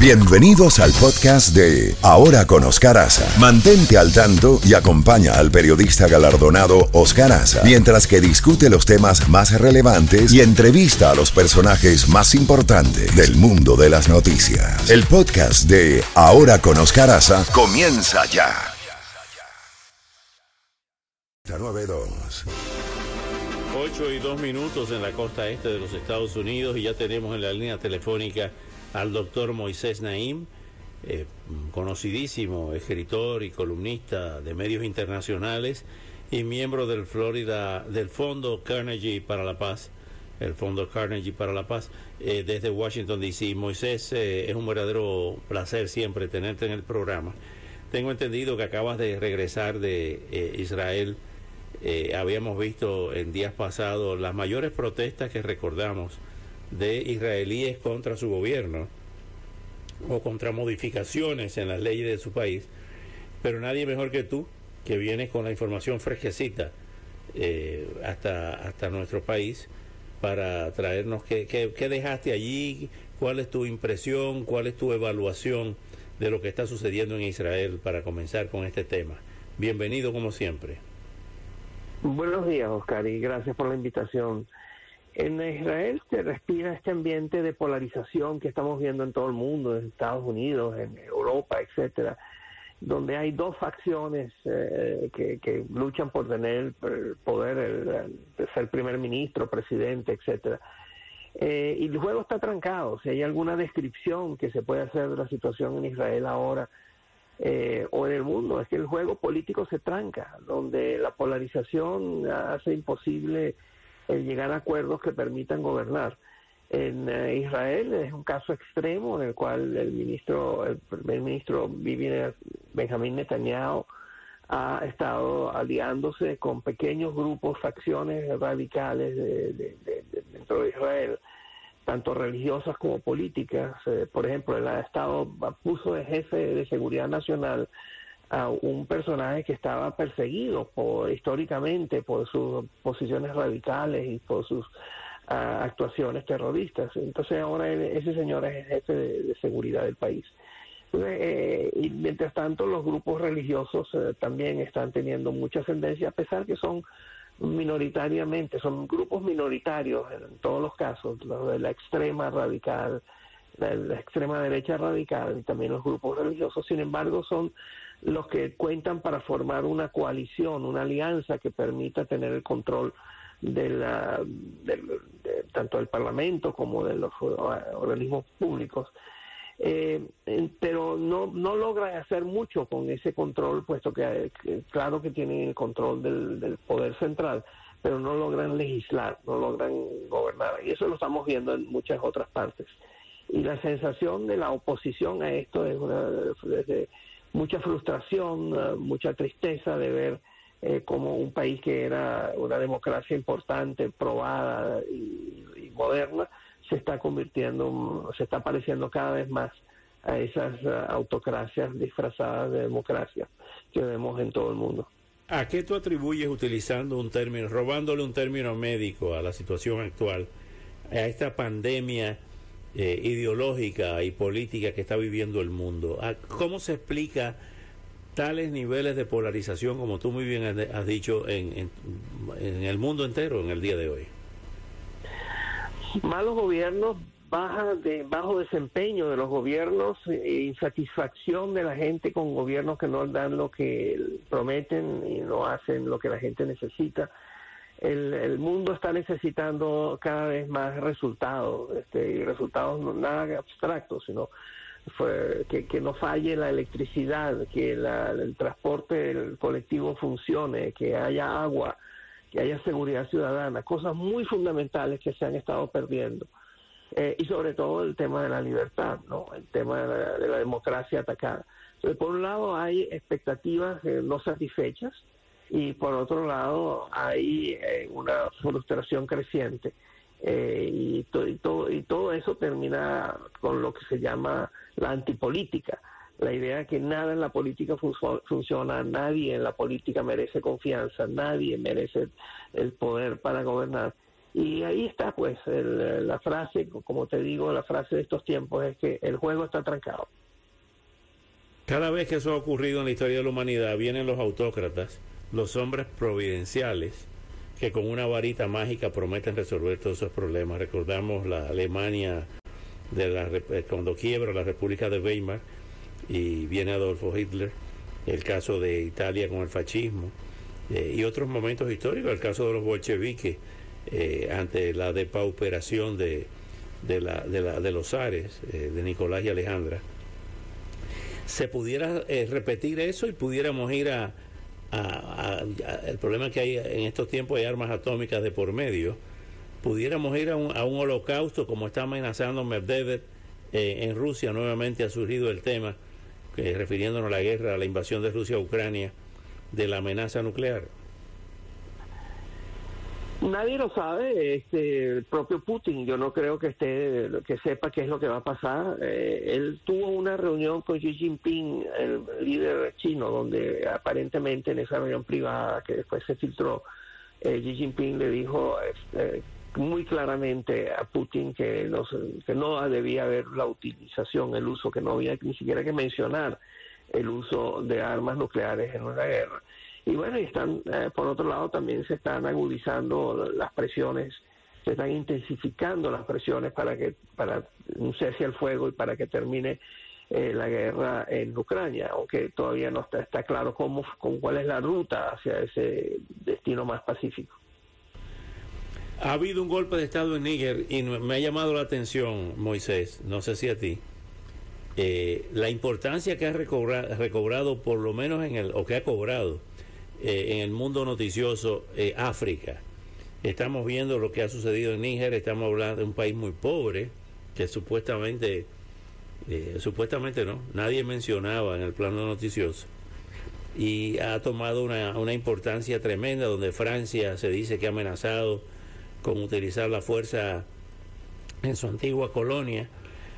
Bienvenidos al podcast de Ahora con Oscar Aza. Mantente al tanto y acompaña al periodista galardonado Oscar Aza mientras que discute los temas más relevantes y entrevista a los personajes más importantes del mundo de las noticias. El podcast de Ahora con Oscar Aza comienza ya. 92. 8 y 2 minutos en la costa este de los Estados Unidos y ya tenemos en la línea telefónica al doctor Moisés Naim, eh, conocidísimo escritor y columnista de medios internacionales y miembro del Florida, del Fondo Carnegie para la Paz, el Fondo Carnegie para la Paz, eh, desde Washington DC. Moisés, eh, es un verdadero placer siempre tenerte en el programa. Tengo entendido que acabas de regresar de Israel. habíamos visto en días pasados las mayores protestas que recordamos de israelíes contra su gobierno o contra modificaciones en las leyes de su país, pero nadie mejor que tú, que vienes con la información fresquecita eh, hasta, hasta nuestro país, para traernos qué, qué, dejaste allí, cuál es tu impresión, cuál es tu evaluación de lo que está sucediendo en Israel para comenzar con este tema. Bienvenido como siempre. Buenos días, Oscar, y gracias por la invitación. En Israel se respira este ambiente de polarización que estamos viendo en todo el mundo, en Estados Unidos, en Europa, etcétera, donde hay dos facciones eh, que, luchan por tener el poder, de ser primer ministro, presidente, etcétera. Eh, y el juego está trancado. Si hay alguna descripción que se puede hacer de la situación en Israel ahora eh, o en el mundo, es que el juego político se tranca, donde la polarización hace imposible el llegar a acuerdos que permitan gobernar. En eh, Israel es un caso extremo en el cual el ministro, el primer ministro Benjamín Netanyahu ha estado aliándose con pequeños grupos, facciones radicales dentro de Israel, tanto religiosas como políticas. Eh, por ejemplo, ha estado, puso de jefe de seguridad nacional a un personaje que estaba perseguido por históricamente por sus posiciones radicales y por sus ah, actuaciones terroristas. Entonces ahora ese señor es el jefe de, seguridad del país. Eh, y mientras tanto los grupos religiosos eh, también están teniendo mucha ascendencia, a pesar que son minoritariamente, son grupos minoritarios en todos los casos, los de la extrema radical, la extrema derecha radical y también los grupos religiosos, sin embargo son los que cuentan para formar una coalición, una alianza que permita tener el control de la, tanto del Parlamento como de los organismos públicos. Eh, pero no, no logran hacer mucho con ese control, puesto que, claro que tienen el control del, del, poder central, pero no logran legislar, no logran gobernar. Y eso lo estamos viendo en muchas otras partes. Y la sensación de la oposición a esto es una, desde mucha frustración, eh, mucha tristeza de ver eh, como un país que era una democracia importante, probada y, moderna, se está convirtiendo, se está pareciendo cada vez más a esas eh, autocracias disfrazadas de democracia que vemos en todo el mundo. ¿A qué tú atribuyes utilizando un término, robándole un término médico a la situación actual, a esta pandemia eh, ideológica y política que está viviendo el mundo. Ah, ¿Cómo se explica tales niveles de polarización, como tú muy bien has dicho, en, en, el mundo entero en el día de hoy? Malos gobiernos, baja de, bajo desempeño de los gobiernos, e insatisfacción de la gente con gobiernos que no dan lo que prometen y no hacen lo que la gente necesita el, mundo está necesitando cada vez más resultados, este, y resultados nada abstractos, sino que, que, no falle la electricidad, que el transporte colectivo funcione, que haya agua, que haya seguridad ciudadana, cosas muy fundamentales que se han estado perdiendo. Eh, y sobre todo el tema de la libertad, ¿no? el tema de la, democracia atacada. Entonces, por un lado hay expectativas eh, no satisfechas, y por otro lado hay eh, una frustración creciente. Eh, y, y, todo, y todo eso termina con lo que se llama la antipolítica, la idea de que nada en la política funciona, nadie en la política merece confianza, nadie merece el poder para gobernar. Y ahí está, pues, la frase, como te digo, la frase de estos tiempos es que el juego está trancado. Cada vez que eso ha ocurrido en la historia de la humanidad, vienen los autócratas, los hombres providenciales, que con una varita mágica prometen resolver todos esos problemas. Recordamos la Alemania de la, eh, cuando quiebra la República de Weimar y viene Adolfo Hitler, el caso de Italia con el fascismo eh, y otros momentos históricos, el caso de los bolcheviques eh, ante la depauperación de, de, la, de, la, de los zares, de Nicolás y Alejandra. Se pudiera repetir eso y pudiéramos ir a, el problema que hay en estos tiempos hay armas atómicas de por medio. Pudiéramos ir a un, holocausto como está amenazando Medvedev eh, en Rusia. Nuevamente ha surgido el tema refiriéndonos a la guerra a la invasión de Rusia a Ucrania de la amenaza nuclear Nadie lo sabe, este, el propio Putin, yo no creo que esté, que sepa qué es lo que va a pasar. Eh, él tuvo una reunión con Xi Jinping, el líder chino, donde aparentemente en esa reunión privada que después se filtró, eh, Xi Jinping le dijo este, muy claramente a Putin que no, que no debía haber la utilización, el uso, que no había ni siquiera que mencionar el uso de armas nucleares en una guerra. Y bueno, están, eh, por otro lado, también se están agudizando las presiones, se están intensificando las presiones para que para un cese al fuego y para que termine eh, la guerra en Ucrania, aunque todavía no está, claro cómo, con cuál es la ruta hacia ese destino más pacífico. Ha habido un golpe de Estado en Níger y me ha llamado la atención, Moisés, no sé si a ti, eh, la importancia que ha recobrado, por lo menos en el, o que ha cobrado eh, en el mundo noticioso eh, África. Estamos viendo lo que ha sucedido en Níger, estamos hablando de un país muy pobre, que supuestamente, supuestamente no, nadie mencionaba en el plano noticioso y ha tomado una, importancia tremenda donde Francia se dice que ha amenazado con utilizar la fuerza en su antigua colonia.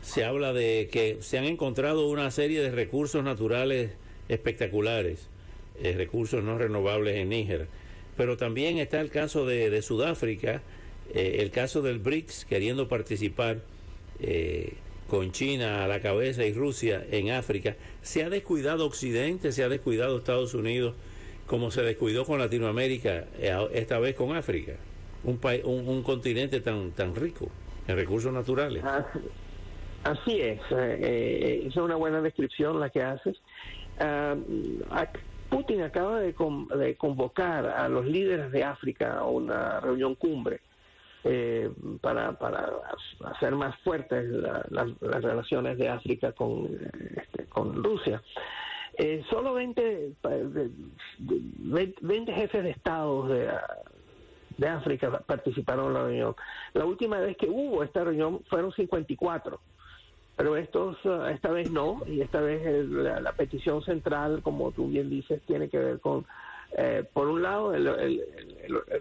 Se habla de que se han encontrado una serie de recursos naturales espectaculares, eh, recursos no renovables en Níger. Pero también está el caso de, Sudáfrica, eh, el caso del BRICS queriendo participar eh, con China a la cabeza y Rusia en África. Se ha descuidado Occidente, se ha descuidado Estados Unidos, como se descuidó con Latinoamérica, esta vez con África un, un, un continente tan, tan rico en recursos naturales. Así, es, eh, eh, es una buena descripción la que haces. Ah, Putin acaba de, convocar a los líderes de África a una reunión cumbre eh, para, hacer más fuertes las relaciones de África con, este, Rusia. solo 20, 20, jefes de Estado de, de África participaron en la reunión. La última vez que hubo esta reunión fueron 54, pero estos uh, esta vez no, y esta vez la, petición central, como tú bien dices, tiene que ver con, eh, por un lado, el,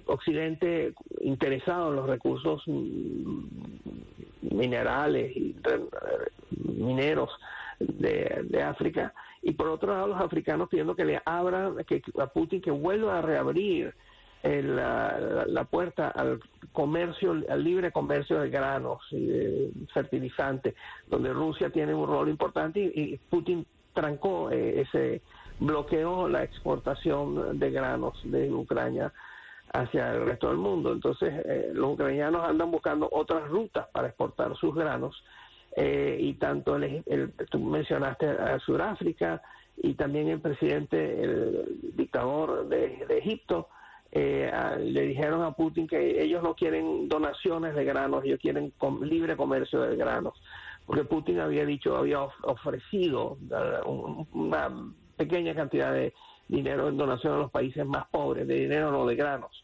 Occidente interesado en los recursos minerales y mineros de, de, África, y por otro lado, los africanos pidiendo que le abran, que a Putin que vuelva a reabrir la, la, puerta al comercio, al libre comercio de granos y de fertilizantes, donde Rusia tiene un rol importante y, Putin trancó eh, ese bloqueó la exportación de granos de Ucrania hacia el resto del mundo. Entonces, eh, los ucranianos andan buscando otras rutas para exportar sus granos. Eh, y tanto el, tú mencionaste a Sudáfrica y también el presidente, el dictador de Egipto, eh, le dijeron a Putin que ellos no quieren donaciones de granos, ellos quieren libre comercio de granos, porque Putin había dicho, había ofrecido uh, una pequeña cantidad de dinero en donación a los países más pobres, de dinero no de granos.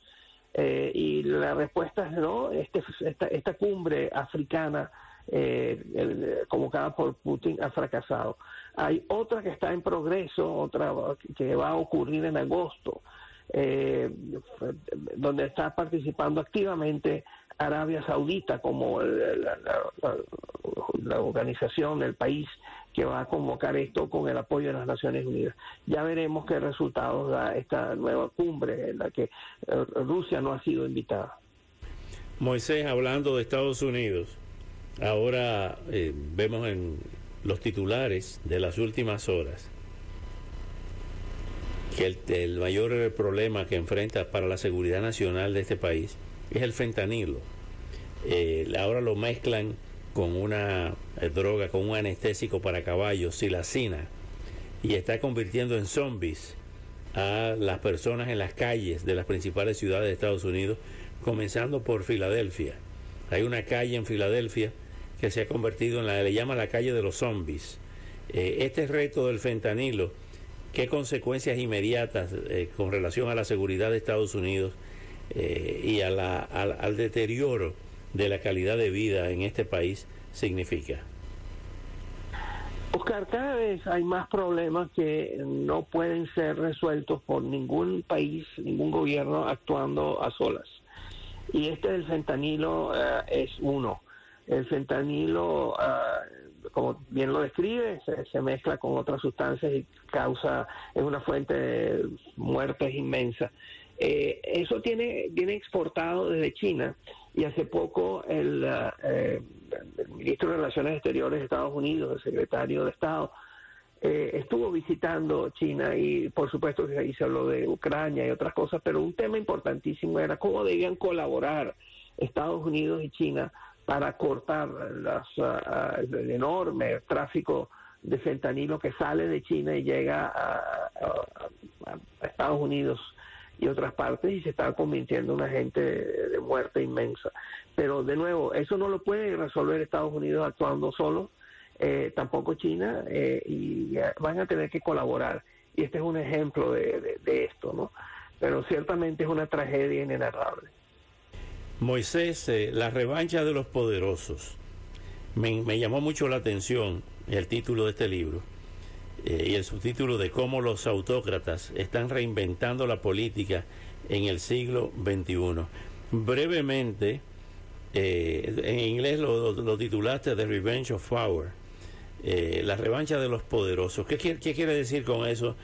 Eh, y la respuesta es no, este, esta, esta cumbre africana eh, convocada por Putin ha fracasado. Hay otra que está en progreso, otra que va a ocurrir en agosto, eh, donde está participando activamente Arabia Saudita como la, organización, el país que va a convocar esto con el apoyo de las Naciones Unidas. Ya veremos qué resultados da esta nueva cumbre en la que eh, Rusia no ha sido invitada. Moisés, hablando de Estados Unidos, ahora eh, vemos en los titulares de las últimas horas que el, mayor problema que enfrenta para la seguridad nacional de este país es el fentanilo. Eh, ahora lo mezclan con una eh, droga, con un anestésico para caballos, silacina, y está convirtiendo en zombies a las personas en las calles de las principales ciudades de Estados Unidos, comenzando por Filadelfia. Hay una calle en Filadelfia que se ha convertido en la, le llama la calle de los zombies. Eh, este reto del fentanilo qué consecuencias inmediatas eh, con relación a la seguridad de Estados Unidos eh, y al, deterioro de la calidad de vida en este país significa? Oscar, cada vez hay más problemas que no pueden ser resueltos por ningún país, ningún gobierno actuando a solas. Y este del fentanilo eh, es uno. El fentanilo como bien lo describe, se, mezcla con otras sustancias y causa, es una fuente de muertes inmensa. Eh, eso tiene, viene exportado desde China y hace poco el, eh, el, ministro de Relaciones Exteriores de Estados Unidos, el secretario de Estado, eh, estuvo visitando China y por supuesto que ahí se habló de Ucrania y otras cosas, pero un tema importantísimo era cómo debían colaborar Estados Unidos y China para cortar las, ah, el enorme tráfico de fentanilo que sale de China y llega a, Estados Unidos y otras partes y se está convirtiendo en una gente de, muerte inmensa. Pero de nuevo, eso no lo puede resolver Estados Unidos actuando solo, eh, tampoco China, eh, y van a tener que colaborar. Y este es un ejemplo de, de esto, ¿no? Pero ciertamente es una tragedia inenarrable. Moisés, eh, la revancha de los poderosos. Me, llamó mucho la atención el título de este libro eh, y el subtítulo de cómo los autócratas están reinventando la política en el siglo XXI. Brevemente, eh, en inglés lo, titulaste The Revenge of Power, la revancha de los poderosos. ¿Qué, qué quiere decir con eso?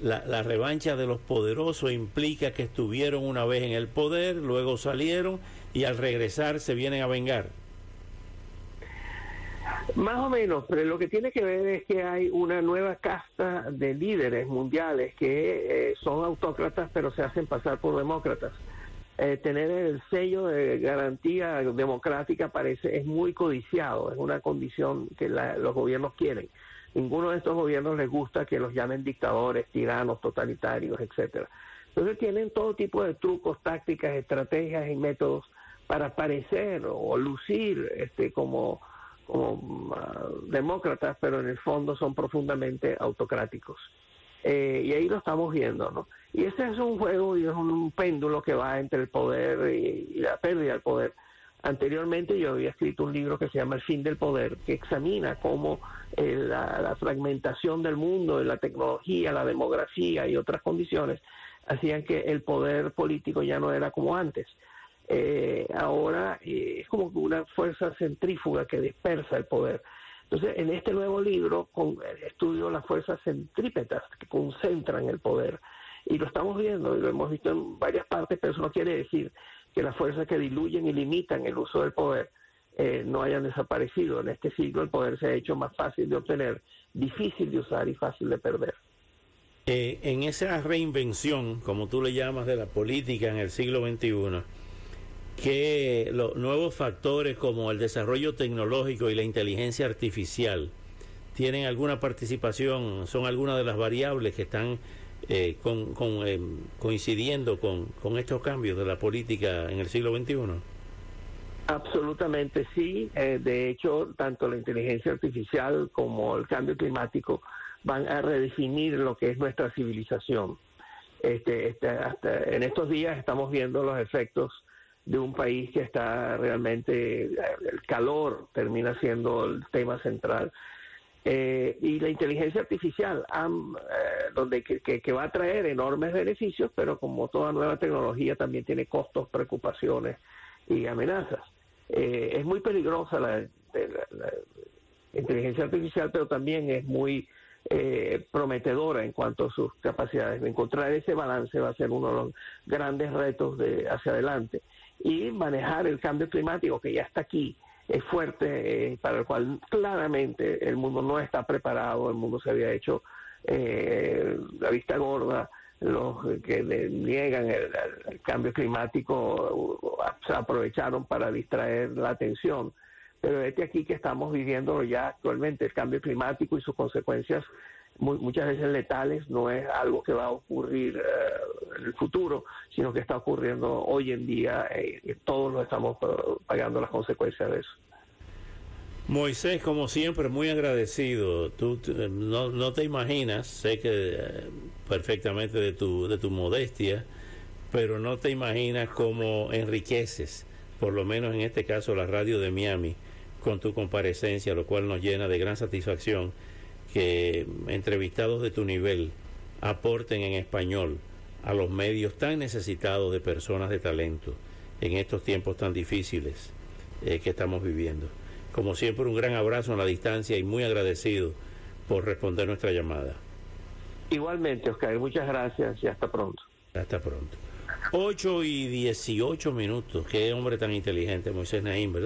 La, revancha de los poderosos implica que estuvieron una vez en el poder, luego salieron y al regresar se vienen a vengar. Más o menos, pero lo que tiene que ver es que hay una nueva casta de líderes mundiales que eh, son autócratas pero se hacen pasar por demócratas. Eh, tener el sello de garantía democrática parece es muy codiciado, es una condición que los gobiernos quieren. Ninguno de estos gobiernos les gusta que los llamen dictadores, tiranos, totalitarios, etcétera. Entonces tienen todo tipo de trucos, tácticas, estrategias y métodos para parecer o lucir este, como, como ah, demócratas, pero en el fondo son profundamente autocráticos. Eh, y ahí lo estamos viendo, ¿no? Y ese es un juego y es un, péndulo que va entre el poder y la pérdida del poder. Anteriormente yo había escrito un libro que se llama El fin del poder, que examina cómo eh, la, fragmentación del mundo, la tecnología, la demografía y otras condiciones hacían que el poder político ya no era como antes. Eh, ahora eh, es como una fuerza centrífuga que dispersa el poder. Entonces, en este nuevo libro con, estudio las fuerzas centrípetas que concentran el poder. Y lo estamos viendo, y lo hemos visto en varias partes, pero eso no quiere decir que las fuerzas que diluyen y limitan el uso del poder eh, no hayan desaparecido. En este siglo el poder se ha hecho más fácil de obtener, difícil de usar y fácil de perder. Eh, en esa reinvención, como tú le llamas, de la política en el siglo XXI, que los nuevos factores como el desarrollo tecnológico y la inteligencia artificial tienen alguna participación, son algunas de las variables que están eh, con, eh, coincidiendo con, con, estos cambios de la política en el siglo XXI? Absolutamente sí. Eh, de hecho, tanto la inteligencia artificial como el cambio climático van a redefinir lo que es nuestra civilización. Este, este, hasta en estos días estamos viendo los efectos de un país que está realmente, el calor termina siendo el tema central eh, y la inteligencia artificial, eh, donde que, va a traer enormes beneficios, pero como toda nueva tecnología también tiene costos, preocupaciones y amenazas. Eh, es muy peligrosa la, inteligencia artificial, pero también es muy prometedora en cuanto a sus capacidades. Encontrar ese balance va a ser uno de los grandes retos de hacia adelante. y manejar el cambio climático que ya está aquí es fuerte, eh, para el cual claramente el mundo no está preparado, el mundo se había hecho eh, la vista gorda, los que niegan el, cambio climático se aprovecharon para distraer la atención. Pero este aquí que estamos viviendo ya actualmente, el cambio climático y sus consecuencias muchas veces letales, no es algo que va a ocurrir eh, en el futuro, sino que está ocurriendo hoy en día eh, todos lo estamos eh, pagando las consecuencias de eso. Moisés, como siempre, muy agradecido. Tú no, no te imaginas, sé que perfectamente de tu, de tu modestia, pero no te imaginas cómo enriqueces, por lo menos en este caso, la radio de Miami con tu comparecencia, lo cual nos llena de gran satisfacción que entrevistados de tu nivel aporten en español a los medios tan necesitados de personas de talento en estos tiempos tan difíciles eh, que estamos viviendo. Como siempre, un gran abrazo en la distancia y muy agradecido por responder nuestra llamada. Igualmente, Oscar, muchas gracias y hasta pronto. Hasta pronto. 8 y 18 minutos. Qué hombre tan inteligente, Moisés Naim, ¿verdad?